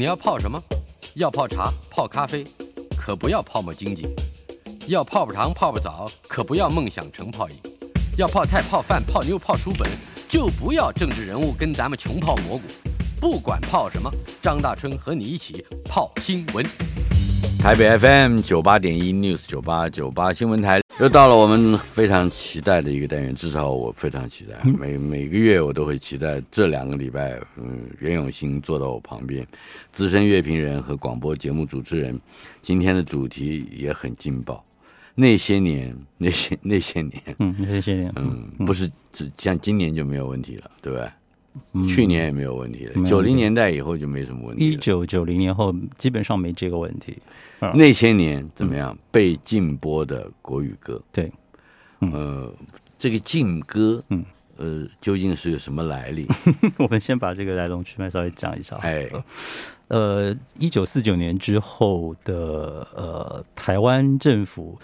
你要泡什么？要泡茶、泡咖啡，可不要泡沫经济；要泡泡糖、泡泡澡，可不要梦想成泡影；要泡菜、泡饭、泡妞、泡书本，就不要政治人物跟咱们穷泡蘑菇。不管泡什么，张大春和你一起泡新闻。台北 FM 九八点一 News 九八九八新闻台。又到了我们非常期待的一个单元，至少我非常期待。每每个月我都会期待这两个礼拜，嗯，袁永新坐到我旁边，资深乐评人和广播节目主持人。今天的主题也很劲爆，那些年，那些那些年，嗯，那些年，嗯，不是只像今年就没有问题了，对吧？去年也没有问题了，九零年代以后就没什么问题。一九九零年后基本上没这个问题。那些年怎么样？被禁播的国语歌，对，呃，这个禁歌，嗯，呃，究竟是个什么来历？我们先把这个来龙去脉稍微讲一下。哎，呃，一九四九年之后的呃，台湾政府。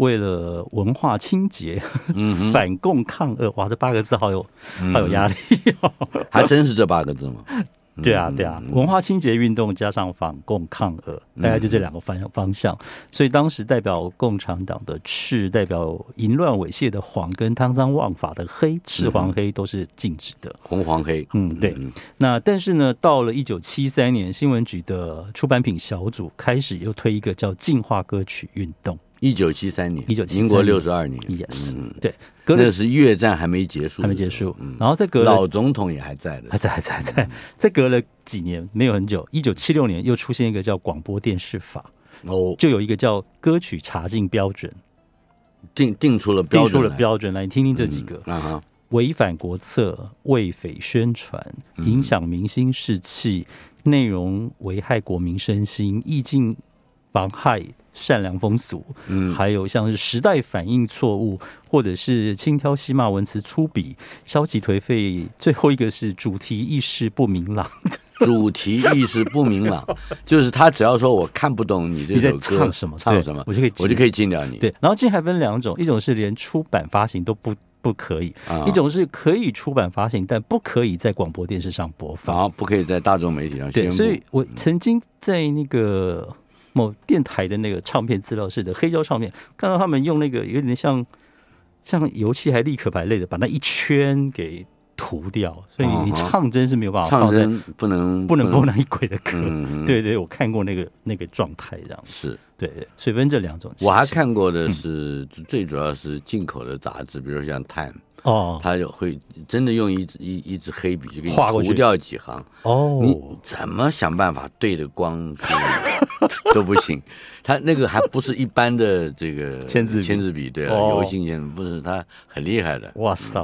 为了文化清洁，嗯，反共抗俄，哇，这八个字好有好有压力，哦，还真是这八个字吗？对啊，对啊，文化清洁运动加上反共抗俄，大概就这两个方方向。所以当时代表共产党的赤，代表淫乱猥亵的黄，跟贪赃枉法的黑，赤黄黑都是禁止的，红黄黑。嗯，对。那但是呢，到了一九七三年，新闻局的出版品小组开始又推一个叫净化歌曲运动。一九七三年，一九七三民国六十二年，yes，嗯，对，那是越战还没结束，还没结束，然后再隔老总统也还在的，还在，还在，还在，再隔了几年，没有很久，一九七六年又出现一个叫广播电视法，哦，就有一个叫歌曲查禁标准，定定出了标准定出了标准来，你听听这几个，啊哈，违反国策、为匪宣传、影响民心士气、内容危害国民身心、意境妨害。善良风俗，嗯，还有像是时代反应错误，或者是轻佻戏骂、文词粗鄙、消极颓废。最后一个是主题意识不明朗，主题意识不明朗，就是他只要说我看不懂你这首歌你在唱什么，唱什么，我就可以，我就可以禁掉你。对，然后禁还分两种，一种是连出版发行都不不可以，啊，一种是可以出版发行，但不可以在广播电视上播放，啊，不可以在大众媒体上宣布。对，所以我曾经在那个。某电台的那个唱片资料室的黑胶唱片，看到他们用那个有点像像油漆还立可白类的，把那一圈给涂掉，所以你唱真是没有办法唱真不能不能播那一轨的歌。对对，我看过那个那个状态这样是对对，所以分这两种。我还看过的是最主要是进口的杂志，比如像《Time》。哦，他就会真的用一支一一支黑笔就给你涂掉几行。哦，你怎么想办法对着光都不行。他那个还不是一般的这个签字签字笔，对啊，油性签字不是，他很厉害的。哇塞，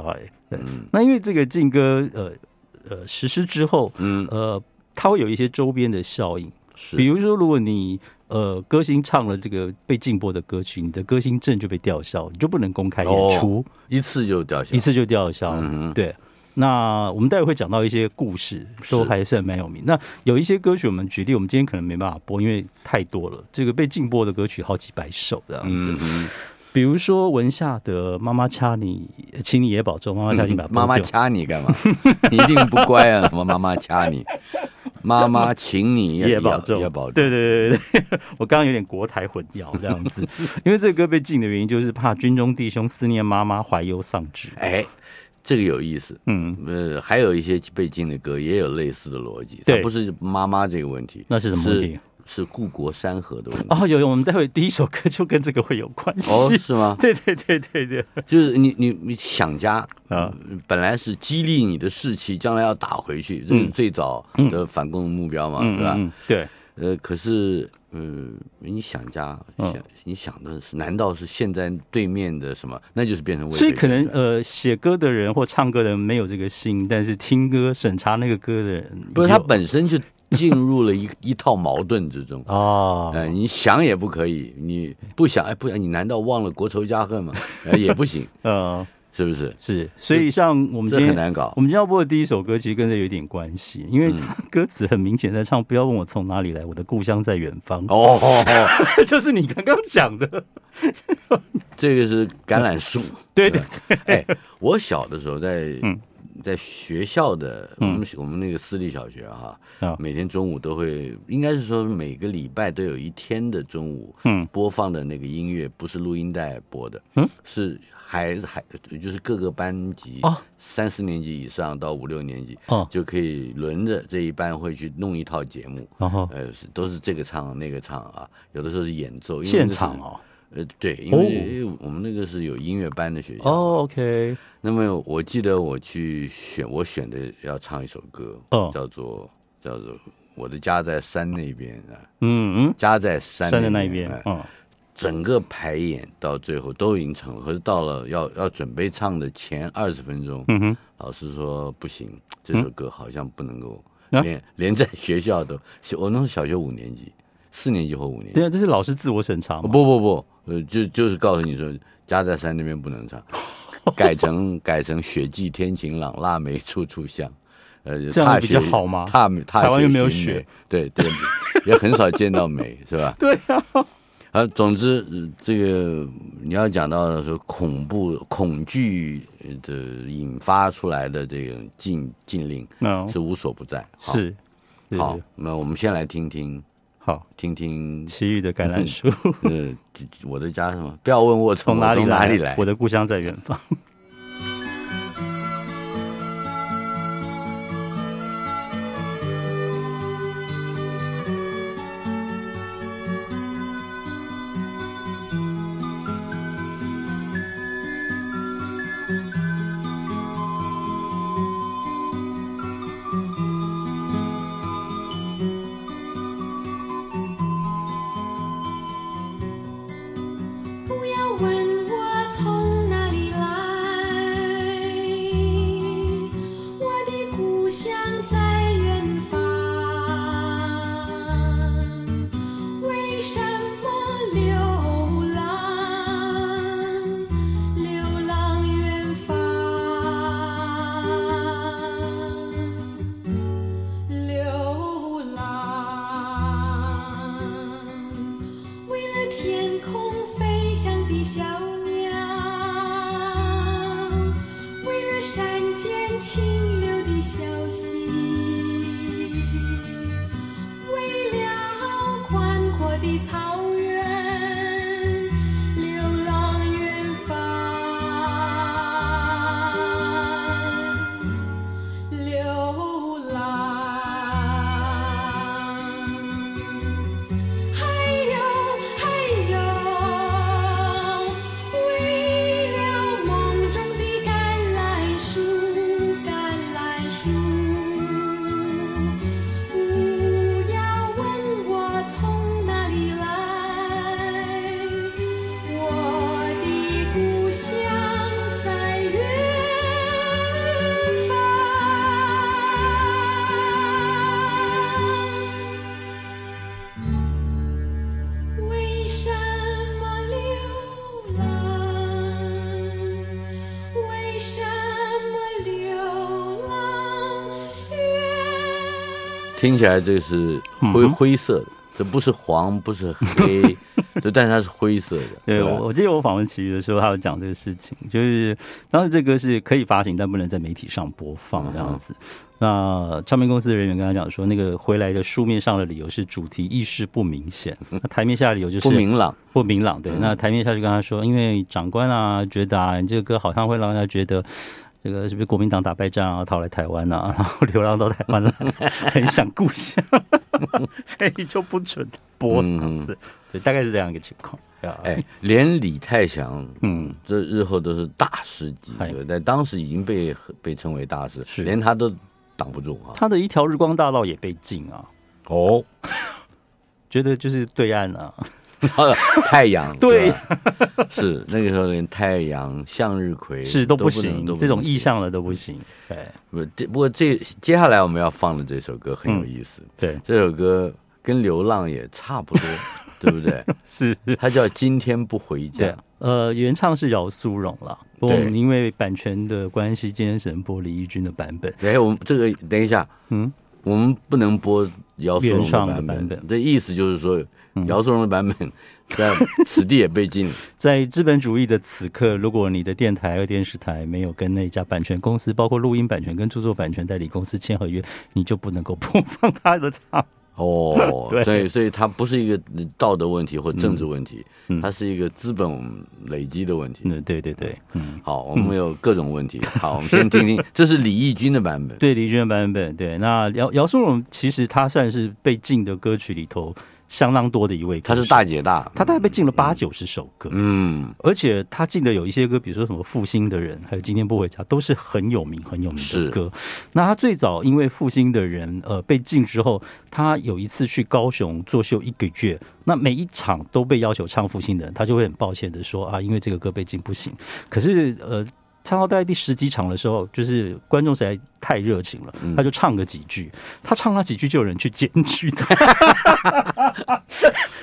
嗯，那因为这个劲歌呃呃实施之后，嗯。呃，它会有一些周边的效应，是。比如说如果你。呃，歌星唱了这个被禁播的歌曲，你的歌星证就被吊销，你就不能公开演出，哦、一次就吊销，一次就吊销。嗯、对，那我们待会会讲到一些故事，都还算蛮有名。那有一些歌曲，我们举例，我们今天可能没办法播，因为太多了。这个被禁播的歌曲好几百首这样子。嗯、比如说文夏的《妈妈掐你》，请你也保重。妈妈掐你，把 妈妈掐你干嘛？你一定不乖啊！什么妈妈掐你？妈妈，请你也保重，也保重。对对对对，我刚刚有点国台混淆这样子，因为这个歌被禁的原因就是怕军中弟兄思念妈妈，怀忧丧志。哎，这个有意思。嗯，呃，还有一些被禁的歌也有类似的逻辑，对，不是妈妈这个问题，那是什么问题？是故国山河的问题。哦，有有，我们待会第一首歌就跟这个会有关系。哦，是吗？对对对对对，就是你你你想家啊，本来是激励你的士气，将来要打回去，这是最早的反共目标嘛，是吧？对，呃，可是嗯，你想家想，你想的是，难道是现在对面的什么？那就是变成。所以可能呃，写歌的人或唱歌的人没有这个心，但是听歌审查那个歌的人，不是他本身就进入了一一套矛盾之中哦。哎，你想也不可以，你不想哎不想，你难道忘了国仇家恨吗？哎，也不行，嗯。是不是？是，所以像我们今天很难搞。我们今天要播的第一首歌，其实跟这有点关系，因为他歌词很明显在唱“不要问我从哪里来，我的故乡在远方”。哦，就是你刚刚讲的，这个是橄榄树。对对对。哎，我小的时候在在学校的我们我们那个私立小学哈，每天中午都会，应该是说每个礼拜都有一天的中午，嗯，播放的那个音乐不是录音带播的，嗯，是。孩子还就是各个班级哦，三四年级以上到五六年级哦，就可以轮着这一班会去弄一套节目，然后呃都是这个唱那个唱啊，有的时候是演奏现场哦，呃对，因为我们那个是有音乐班的学校。哦，OK。那么我记得我去选我选的要唱一首歌，哦，叫做叫做我的家在山那边啊，嗯嗯，家在山山的那一边，嗯。整个排演到最后都已经成了，可是到了要要准备唱的前二十分钟，嗯哼，老师说不行，这首歌好像不能够连、嗯、连在学校都，我那时候小学五年级，四年级或五年级，对啊，这是老师自我审查吗？不不不，呃，就就是告诉你说，家在山那边不能唱，改成改成雪霁天晴朗，腊梅处处香，呃，这样比较好吗？踏踏台湾又没有雪，对对，也很少见到梅，是吧？对啊。啊，总之，这个你要讲到说恐怖、恐惧的引发出来的这个禁禁令，是无所不在。是，好，那我们先来听听，好，听听奇遇的橄榄树。呃，我的家什么？不要问我从哪里哪里来，我的故乡在远方。听起来这是灰灰色的，这不是黄，不是黑，就但是它是灰色的。对，我我记得我访问齐豫的时候，他有讲这个事情，就是当时这歌是可以发行，但不能在媒体上播放这样子。那唱片公司的人员跟他讲说，那个回来的书面上的理由是主题意识不明显，那台面下的理由就是不明朗，不明朗。对，那台面下就跟他说，因为长官啊觉得啊，你这个歌好像会让人家觉得。这个是不是国民党打败仗啊，逃来台湾啊，然后流浪到台湾来，很想故乡，所以就不准播这样子，对，大概是这样一个情况。哎，连李泰祥，嗯，这日后都是大师级的，在当时已经被被称为大师，是。连他都挡不住啊。他的一条日光大道也被禁啊。哦，觉得就是对岸啊，太 阳对，是那个时候连太阳、向日葵是都不行，这种意象了都不行。对，不，不过这接下来我们要放的这首歌很有意思。对，这首歌跟流浪也差不多，对不对？是，它叫《今天不回家》。呃，原唱是姚苏荣了，不过我们因为版权的关系，今天只能播李翊君的版本。哎，我们这个等一下，嗯，我们不能播姚苏荣的版本。这意思就是说，姚苏蓉的版本在此地也被禁。在资本主义的此刻，如果你的电台和电视台没有跟那家版权公司，包括录音版权跟著作版权代理公司签合约，你就不能够播放他的唱。哦，所以所以它不是一个道德问题或政治问题，嗯，它是一个资本累积的问题。嗯，对对对，嗯，好，我们有各种问题。好，我们先听听，这是李翊君的版本。对，李翊君的版本。对，那姚姚苏荣其实他算是被禁的歌曲里头相当多的一位，他是大姐大，他大概被禁了八九十首歌，嗯，而且他禁的有一些歌，比如说什么复兴的人，还有今天不回家，都是很有名很有名的歌。那他最早因为复兴的人，呃，被禁之后，他有一次去高雄作秀一个月，那每一场都被要求唱复兴的人，他就会很抱歉的说啊，因为这个歌被禁不行。可是呃。唱到大概第十几场的时候，就是观众实在太热情了，他就唱个几句，他唱了几句就有人去检举他，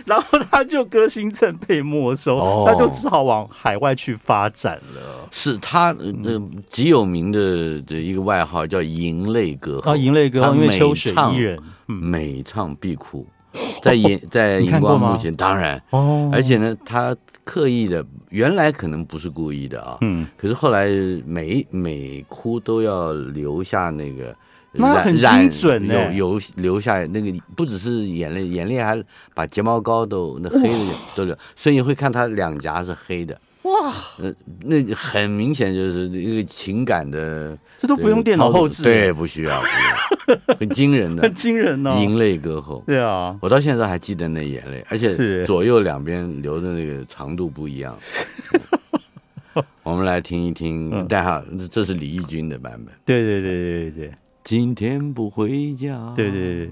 然后他就歌星证被没收，他就只好往海外去发展了。是他呃极有名的的一个外号叫“银泪歌后”，啊，银泪歌后，因为秋水伊人，每唱必哭。在荧在荧光幕前，当然哦，而且呢，他刻意的，原来可能不是故意的啊，嗯，可是后来每每哭都要留下那个染很精准有有留下那个不只是眼泪，眼泪还把睫毛膏都那黑的都留，所以你会看他两颊是黑的。哇，那很明显就是一个情感的，这都不用电脑后置，对，不需要，很惊人的，很惊人哦，银泪歌后，对啊，我到现在还记得那眼泪，而且左右两边流的那个长度不一样。我们来听一听，大家好，这是李翊君的版本，对对对对对对，今天不回家，对对对。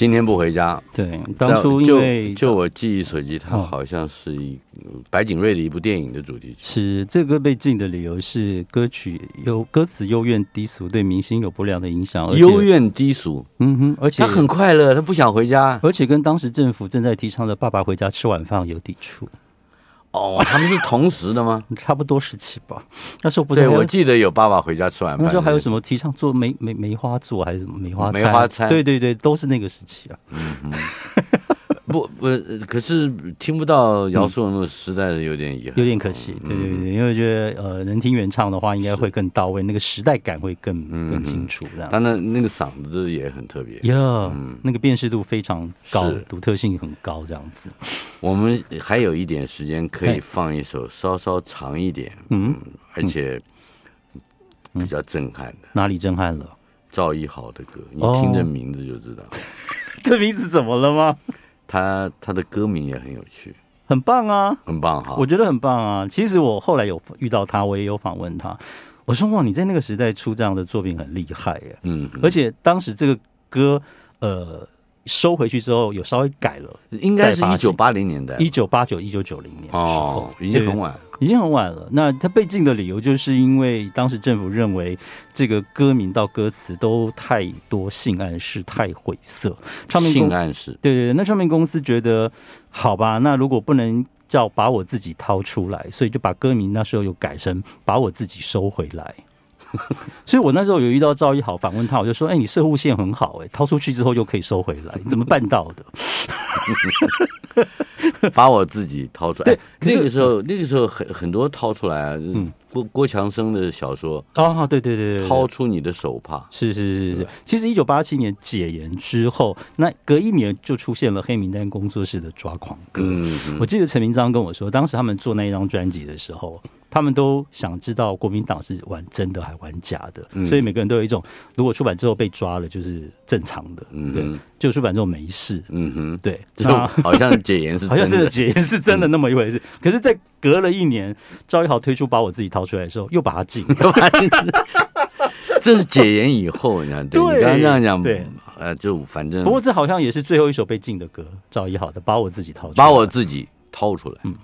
今天不回家。对，当初因为就，就我记忆所及，它好像是一白景瑞的一部电影的主题曲。是这个被禁的理由是歌曲有歌词幽怨低俗，对明星有不良的影响。幽怨低俗，嗯哼，而且他很快乐，他不想回家，而且跟当时政府正在提倡的“爸爸回家吃晚饭”有抵触。哦，他们是同时的吗？差不多时期吧。那时候不是，对，我记得有爸爸回家吃晚饭。那时候还有什么提倡做梅梅梅花座还是什么梅花梅花餐？对对对，都是那个时期啊。嗯嗯。不不，可是听不到姚素蓉的时代的有点遗憾，有点可惜。对对对，因为我觉得呃，能听原唱的话，应该会更到位，那个时代感会更更清楚。这样，他那那个嗓子也很特别，呀，那个辨识度非常高，独特性很高，这样子。我们还有一点时间，可以放一首稍稍长一点，嗯，而且比较震撼的。哪里震撼了？赵一豪的歌，你听这名字就知道。这名字怎么了吗？他他的歌名也很有趣，很棒啊，很棒哈，我觉得很棒啊。其实我后来有遇到他，我也有访问他，我说哇，你在那个时代出这样的作品很厉害耶，嗯，而且当时这个歌，呃。收回去之后有稍微改了，应该是一九八零年代，一九八九、一九九零年的时候，已经很晚，已经很晚了。那他被禁的理由就是因为当时政府认为这个歌名到歌词都太多性暗示，太晦涩。唱片公性暗示，对对对，那唱片公司觉得好吧，那如果不能叫把我自己掏出来，所以就把歌名那时候又改成把我自己收回来。所以，我那时候有遇到赵一豪访问他，我就说：“哎、欸，你射护线很好、欸，哎，掏出去之后又可以收回来，你怎么办到的？” 把我自己掏出来。对，那个时候，那个时候很很多掏出来啊。嗯，郭郭强生的小说啊，对对对对，掏出你的手帕。是是是是。其实，一九八七年解严之后，那隔一年就出现了黑名单工作室的抓狂歌。嗯，我记得陈明章跟我说，当时他们做那一张专辑的时候。他们都想知道国民党是玩真的还玩假的，嗯、所以每个人都有一种，如果出版之后被抓了就是正常的，嗯、对，就出版之后没事，嗯哼，对，那好像解严是 真的，好像这个解严是真的那么一回事。嗯、可是，在隔了一年，赵一豪推出把我自己掏出来的时候，又把它禁了，这是解严以后，你看，对，对你刚刚这样讲，对，呃，就反正，不过这好像也是最后一首被禁的歌，赵一豪的把我自己掏出来，把我自己掏出来，嗯。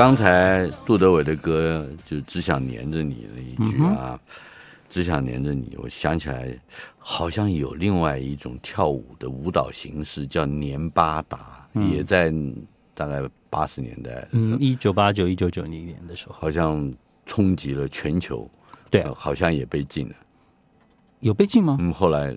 刚才杜德伟的歌就只想黏着你那一句啊，嗯、只想黏着你，我想起来好像有另外一种跳舞的舞蹈形式叫黏巴达，嗯、也在大概八十年代，嗯，一九八九一九九零年的时候，好像冲击了全球，对、啊呃，好像也被禁了，有被禁吗？嗯，后来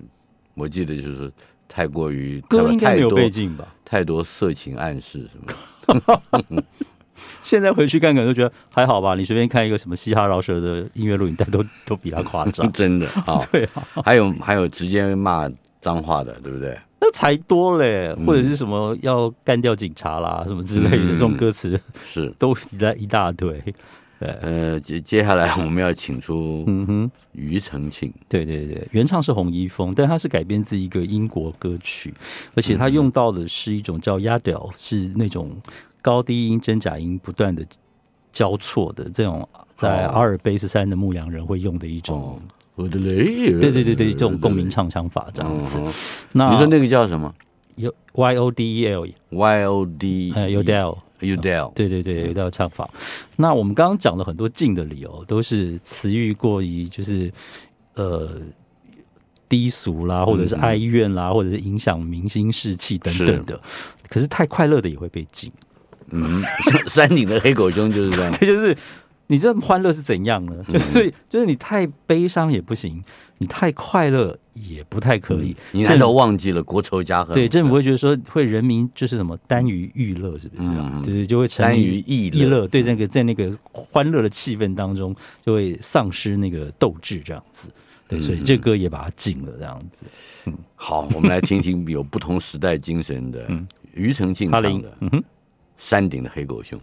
我记得就是太过于歌应该没有被禁吧，太多色情暗示什么。现在回去看，可能都觉得还好吧。你随便看一个什么嘻哈饶舌的音乐录影带，都 都比他夸张。真的啊，对啊。还有还有直接骂脏话的，对不对？那才多嘞，或者是什么要干掉警察啦，什么之类的这种歌词，是都来一大堆。对，呃，接接下来我们要请出嗯哼庾澄庆。对对对，原唱是洪一峰，但他是改编自一个英国歌曲，而且他用到的是一种叫 Yardel，是那种。高低音、真假音不断的交错的这种，在阿尔卑斯山的牧羊人会用的一种，我的雷，对对对对，这种共鸣唱腔法这样子。那你说那个叫什么？Y O D E L，Y O D，呃，Yodel，Yodel，对对对，Yodel 唱法。那我们刚刚讲了很多禁的理由，都是词欲过于就是呃低俗啦，或者是哀怨啦，或者是影响明星士气等等的。可是太快乐的也会被禁。嗯，山顶 的黑狗兄就是这样。这就是你这欢乐是怎样呢？就是就是你太悲伤也不行，你太快乐也不太可以。你难道忘记了国仇家恨？对，政府会觉得说，会人民就是什么耽于娱乐，是不是啊？就是就会耽于逸逸乐。对，那个在那个欢乐的气氛当中，就会丧失那个斗志，这样子。对，所以这歌也把它禁了，这样子。嗯，好，我们来听听有不同时代精神的 庾澄庆唱的。嗯哼。山顶的黑狗熊。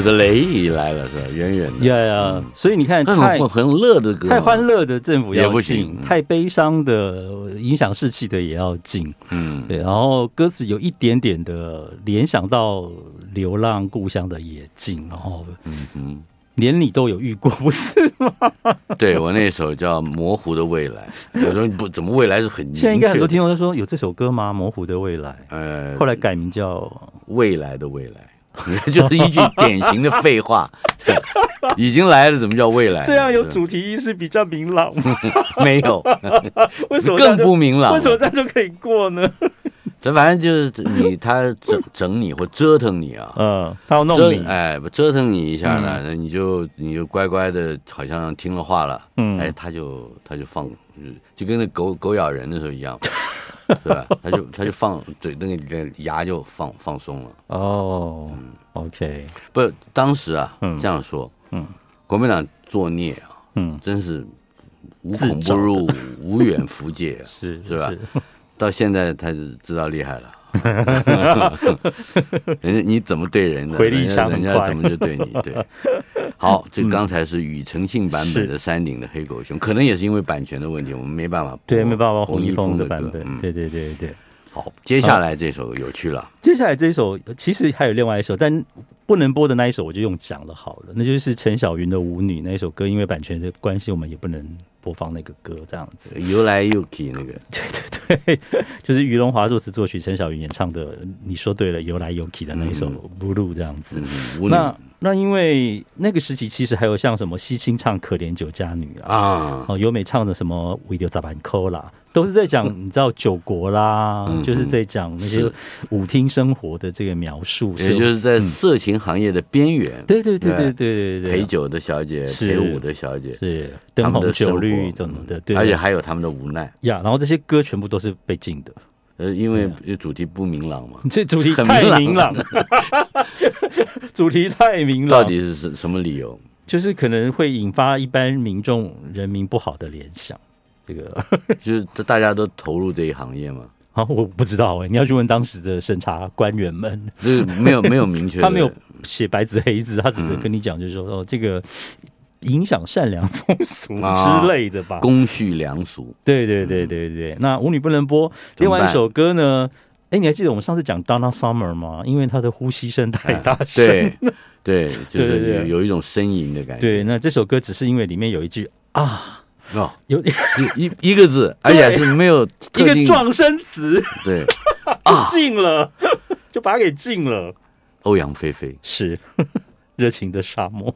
有的雷来了是吧？远远的，呀呀！所以你看，太很乐的歌，太欢乐的政府也不行，太悲伤的影响士气的也要禁。嗯，对。然后歌词有一点点的联想到流浪故乡的也禁。然后，嗯嗯，连你都有遇过，不是吗？对，我那首叫《模糊的未来》，有时候不怎么未来是很。现在应该很多听众都说有这首歌吗？《模糊的未来》。呃，后来改名叫《未来的未来》。就是一句典型的废话，已经来了，怎么叫未来？这样有主题意识比较明朗吗？没有，为什么更不明朗？为什么这样就可以过呢？这反正就是你，他整整你或折腾你啊，嗯，他要弄你，哎，不折腾你一下呢，那你就你就乖乖的，好像听了话了，嗯，哎，他就他就放，就跟那狗狗咬人的时候一样。是吧？他就他就放嘴，那个牙就放放松了。哦，嗯，OK，不，当时啊，这样说，嗯，国民党作孽啊，嗯，真是无孔不入，无远弗届啊，是是吧？到现在他就知道厉害了。人家你怎么对人的，回力枪人家怎么就对你对。好，这刚才是庾澄庆版本的山顶的黑狗熊，可能也是因为版权的问题，我们没办法播。对，没办法，洪一峰的版本。对对对对。好，接下来这首有趣了。接下来这首其实还有另外一首，但不能播的那一首我就用讲了好了，那就是陈小云的《舞女》那一首歌，因为版权的关系，我们也不能。播放那个歌这样子，游来游去那个，对 对对，就是于龙华作词作曲，陈小云演唱的。你说对了，游来游去的那一首《Blue》这样子。嗯、那那因为那个时期其实还有像什么西青唱《可怜酒家女》啊，啊，哦，优美唱的什么《为着十万箍》啦。都是在讲你知道酒国啦，嗯、就是在讲那些舞厅生活的这个描述，也就是在色情行业的边缘、嗯。对对对对对对。对，陪酒的小姐，陪舞的小姐，是。灯红酒绿怎么的？对，而且还有他们的无奈。呀。然后这些歌全部都是被禁的，呃，因为主题不明朗嘛。这主题太明朗了，主题太明朗。到底是什什么理由？就是可能会引发一般民众人民不好的联想。这个 就是大家都投入这一行业嘛？啊，我不知道哎，你要去问当时的审查官员们。就是没有没有明确，他没有写白纸黑字，他只是跟你讲，就是说、嗯、哦，这个影响善良风俗 之类的吧，公序良俗。对对对对对。嗯、那舞女不能播，另外一首歌呢？哎，你还记得我们上次讲 Donna Summer 吗？因为她的呼吸声太大声，对对，就是有一种呻吟的感觉。对，那这首歌只是因为里面有一句啊。哦，有 一一一个字，而且是没有一个撞声词，对，就禁了，就把它给禁了。欧阳菲菲是热情的沙漠。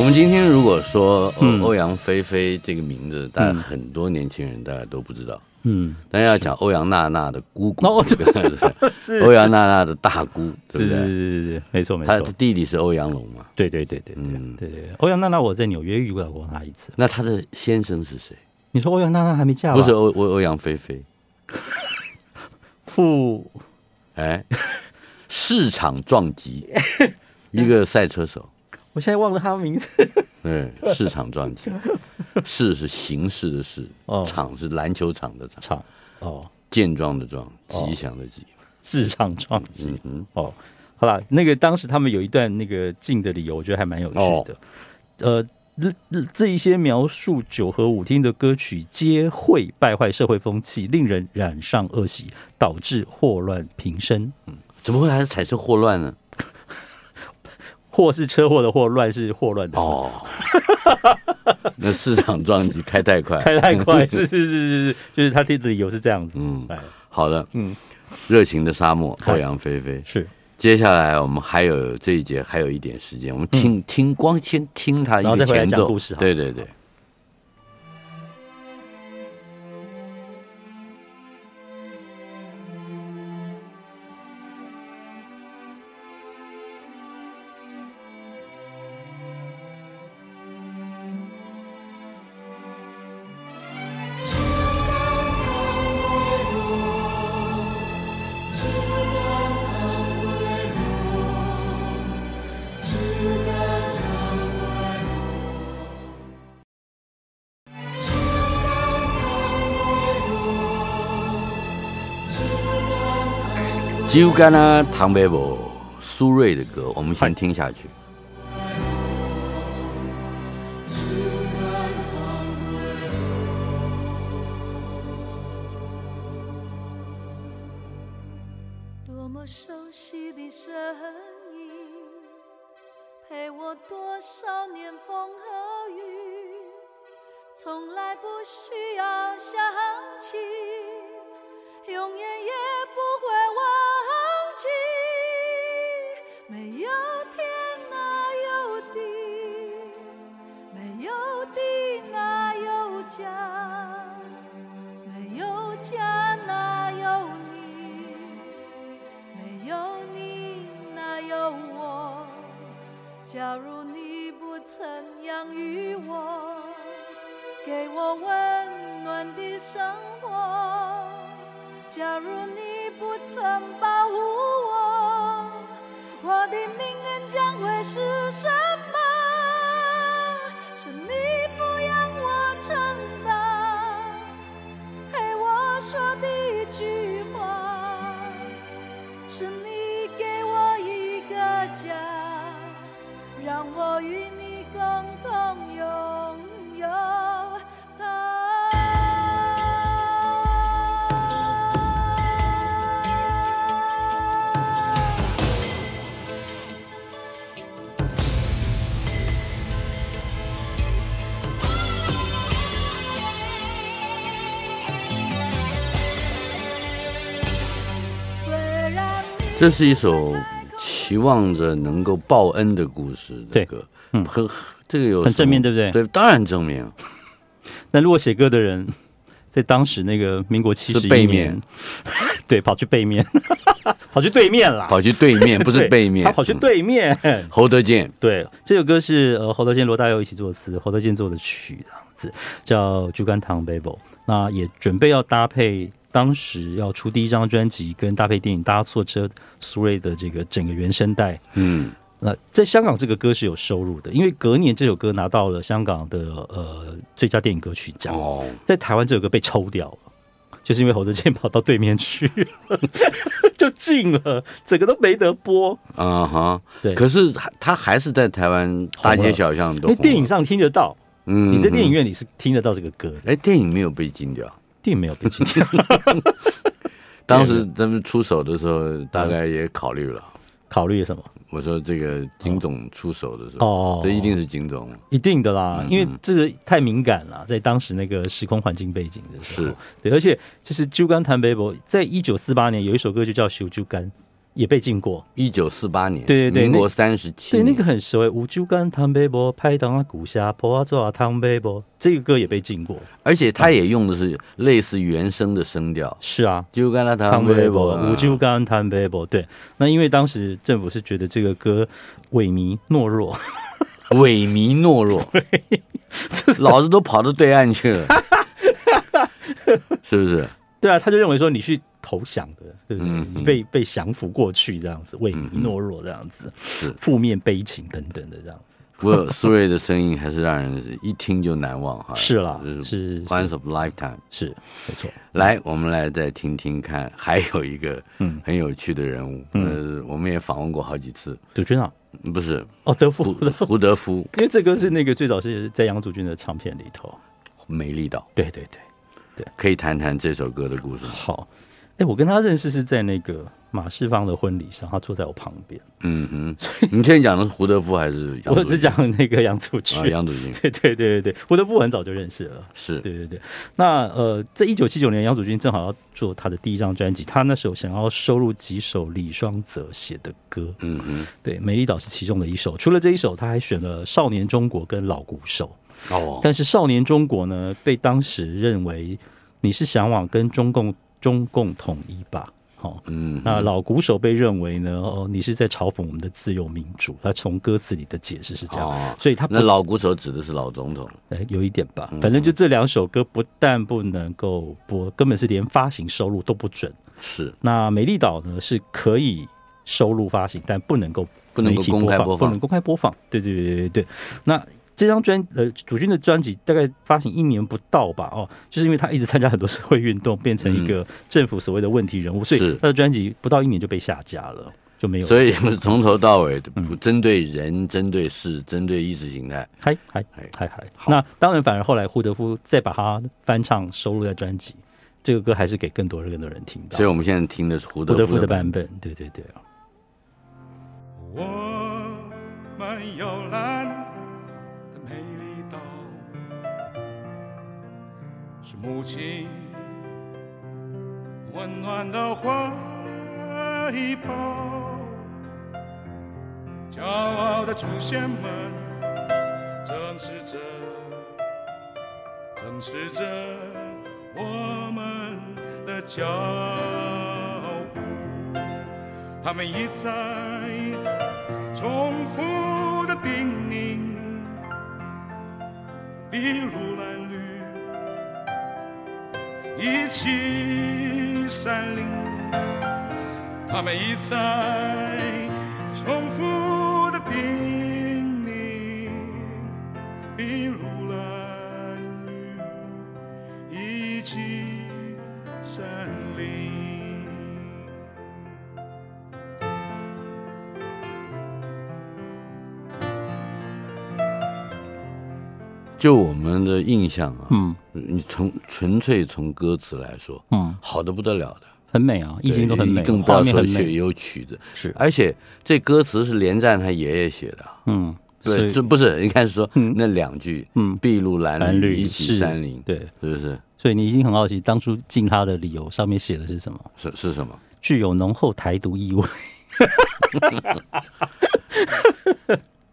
我们今天如果说欧阳菲菲这个名字，但很多年轻人大家都不知道。嗯，但要讲欧阳娜娜的姑姑，这个 是欧阳娜娜的大姑，对不对？是是是是，没错没错。她的弟弟是欧阳龙嘛？对对对对，嗯对对。欧阳娜娜我在纽约遇到过她一次。那她的先生是谁？你说欧阳娜娜还没嫁？不是欧欧欧阳菲菲，父哎，市场撞击一个赛车手。我现在忘了他的名字。对，市场撞击，市是形式的市，场是篮球场的场。哦，健壮的壮，吉祥的吉。市场撞击。嗯哦，好了，那个当时他们有一段那个进的理由，我觉得还蛮有趣的。呃，这这一些描述九和舞厅的歌曲，皆会败坏社会风气，令人染上恶习，导致祸乱平生。嗯，怎么会还是产生祸乱呢？祸是车祸的祸，乱是祸乱的。哦。那市场撞击开太快，开太快，是是是是是，就是他的理由是这样子。嗯，好的，嗯，热情的沙漠，欧阳菲菲。是。接下来我们还有这一节还有一点时间，我们听听光先听他一个前奏，对对对。酒干啊，倘卖无苏芮的歌，我们先听下去。多么熟悉的声音，陪我多少年风和雨，从来不需要想起，永远也不假如你不曾养育我，给我温暖的生活；假如你不曾保护我，我的命运将会是什么？是你抚养我长大，陪我说的让我与你共同拥有它。这是一首。期望着能够报恩的故事的歌，嗯，很这个有很正面，对不对？对，当然正面。那如果写歌的人 在当时那个民国七十一年，对，跑去背面，跑去对面了，跑去对面，不是背面，他跑去对面。侯德健，对，这首歌是呃侯德健、罗大佑一起作词，侯德健做的曲，这样子叫《酒干倘卖无》，那也准备要搭配。当时要出第一张专辑，跟搭配电影《搭错车》，苏芮的这个整个原声带，嗯，那在香港这个歌是有收入的，因为隔年这首歌拿到了香港的呃最佳电影歌曲奖。哦，在台湾这首歌被抽掉了，就是因为侯德健跑到对面去，就禁了，整个都没得播。啊哈，对。可是他还是在台湾大街小巷都，因为电影上听得到，嗯，你在电影院里是听得到这个歌。哎，电影没有被禁掉。并没有被禁掉。当时咱们出手的时候，大概也考虑了。考虑什么？我说这个金总出手的时候，哦，这一定是金总，一定的啦，因为这个太敏感了，在当时那个时空环境背景的时候，是。对，而且其实《猪肝谈北博》在一九四八年有一首歌就叫《烧酒干》，也被禁过。一九四八年，对对对，民国三十七对那个很熟诶，五九干汤杯波，拍档啊古虾婆啊做啊汤杯波，这个歌也被禁过。而且他也用的是类似原声的声调。是啊，就干他汤杯波，五九干汤杯波。对，那因为当时政府是觉得这个歌萎靡懦弱，萎靡懦弱，老子都跑到对岸去了，是不是？对啊，他就认为说你去。投降的，对不对？嗯、被被降服过去，这样子，为你懦弱，这样子，是 负面悲情等等的这样子。不过苏芮的声音还是让人一听就难忘哈。是啦，是 Once of Lifetime，是没错。来，我们来再听听看，还有一个嗯很有趣的人物，嗯、呃，我们也访问过好几次。杜君啊，不是哦，德夫胡德夫，因为这个是那个最早是在杨祖君的唱片里头，《美丽岛》。对对对对，可以谈谈这首歌的故事。好。哎，我跟他认识是在那个马世芳的婚礼上，他坐在我旁边。嗯哼，你现在讲的是胡德夫还是杨？我只讲那个杨祖君。杨祖君，对对对对对，胡德夫很早就认识了。是，对对对。那呃，在一九七九年，杨祖君正好要做他的第一张专辑，他那时候想要收录几首李双泽写的歌。嗯哼，对，《美丽岛》是其中的一首。除了这一首，他还选了《少年中国》跟《老鼓手》。哦，但是《少年中国》呢，被当时认为你是向往跟中共中共统一吧。好，嗯，那老鼓手被认为呢，哦，你是在嘲讽我们的自由民主。他从歌词里的解释是这样，哦、所以他那老鼓手指的是老总统，哎，有一点吧。反正就这两首歌不但不能够播，根本是连发行收入都不准。是，那美丽岛呢是可以收录发行，但不能够不能够公开播放，不能公开播放。对对对对对，那。这张专呃，主君的专辑大概发行一年不到吧，哦，就是因为他一直参加很多社会运动，变成一个政府所谓的问题人物，嗯、所以他的专辑不到一年就被下架了，就没有。所以从头到尾不针对人、针、嗯、对事、针对意识形态，还还还还。那当然，反而后来胡德夫再把它翻唱收录在专辑，这个歌还是给更多人、更多人听到。所以我们现在听的是胡德夫的版本，对对对。我们有蓝是母亲温暖的怀抱，骄傲的祖先们正视着，正视着我们的脚步，他们一再重复的叮咛，筚路蓝缕。一起山林，他们一再就我们的印象啊，嗯。你从纯粹从歌词来说，嗯，好的不得了的，很美啊，意境都很美，更不要说写有曲子是，而且这歌词是连战他爷爷写的，嗯，对，这不是，一开始说那两句，嗯，碧路蓝缕，一起山林，对，是不是？所以你已经很好奇，当初禁他的理由上面写的是什么？是是什么？具有浓厚台独意味。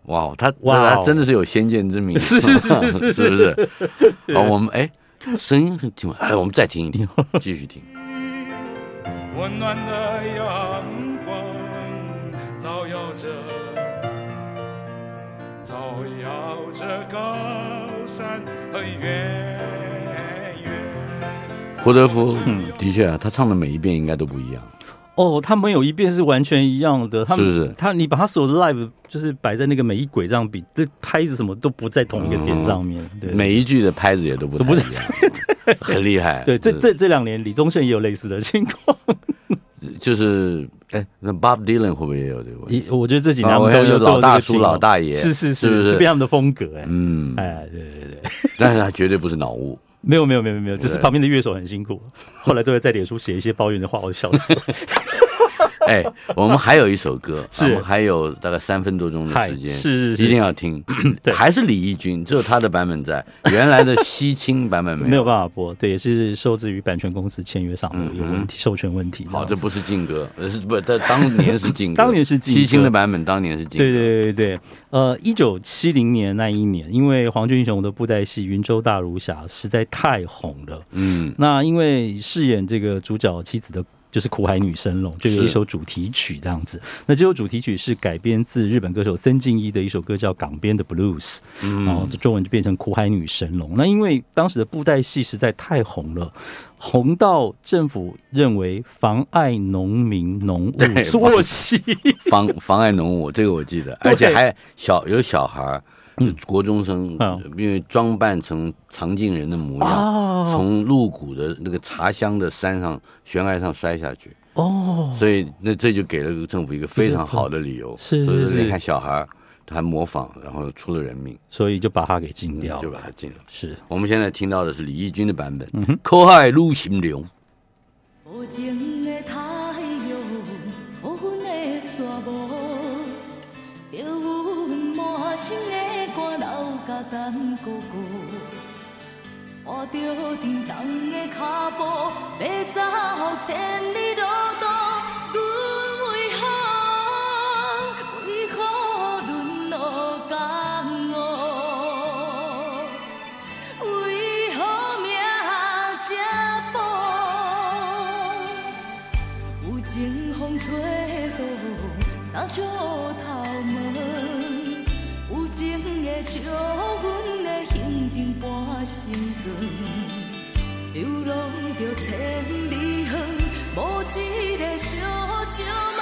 哇，他哇，他真的是有先见之明，是是 是是，是不是？好，我们哎，声音很听，哎，我们再听一听，继续听。温暖的阳光照耀着，照耀着高山和原野。胡德夫，嗯，的确啊，他唱的每一遍应该都不一样。哦，他们有一遍是完全一样的，他们是是。他你把他所有的 live 就是摆在那个每一轨这样比，这拍子什么都不在同一个点上面，对，每一句的拍子也都不都不在上面，对，很厉害。对，这这这两年李宗盛也有类似的情况，就是哎，那 Bob Dylan 会不会也有这个问题？我觉得这几年他们都有老大叔、老大爷，是是是，是不是？变他们的风格？哎，嗯，哎，对对对，但是他绝对不是脑雾。没有没有没有没有，只是旁边的乐手很辛苦，后来都会在脸书写一些抱怨的话，我就笑死了。哎，我们还有一首歌，是我们还有大概三分多钟的时间，是是是，一定要听。对还是李翊君，只有他的版本在，原来的西青版本没有，没有办法播。对，也是受制于版权公司签约上的有问题，授权问题。好，这不是禁歌，是不？这当年是禁歌，当年是禁歌。西青的版本当年是禁歌。对对对对，呃，一九七零年那一年，因为黄俊雄的布袋戏《云州大儒侠》实在太红了。嗯，那因为饰演这个主角妻子的。就是苦海女神龙，就有一首主题曲这样子。那这首主题曲是改编自日本歌手森进一的一首歌，叫《港边的 Blues》，然后中文就变成苦海女神龙。那因为当时的布袋戏实在太红了，红到政府认为妨碍农民农务作息，妨妨碍农务，这个我记得，而且还小有小孩。嗯，国中生因为装扮成藏镜人的模样，从鹿谷的那个茶香的山上悬崖上摔下去。哦，所以那这就给了政府一个非常好的理由。是是是，你看小孩他模仿，然后出了人命，所以就把他给禁掉，就把他禁了。是我们现在听到的是李翊君的版本，《苦海女神龙》。等哥哥，看着沉重的脚步，要走千里路途，阮为何为何沦落江湖？为何命这薄？有情风吹动，三笑头毛。有情的将阮的行程流浪着千里远，无一个小石门，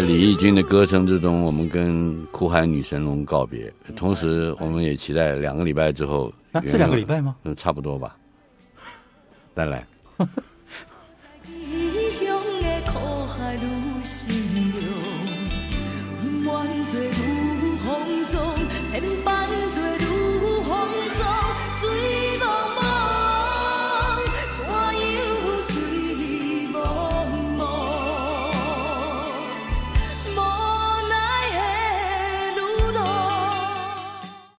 在李翊君的歌声之中，我们跟苦海女神龙告别。同时，我们也期待两个礼拜之后，啊、是两个礼拜吗？嗯，差不多吧。再来。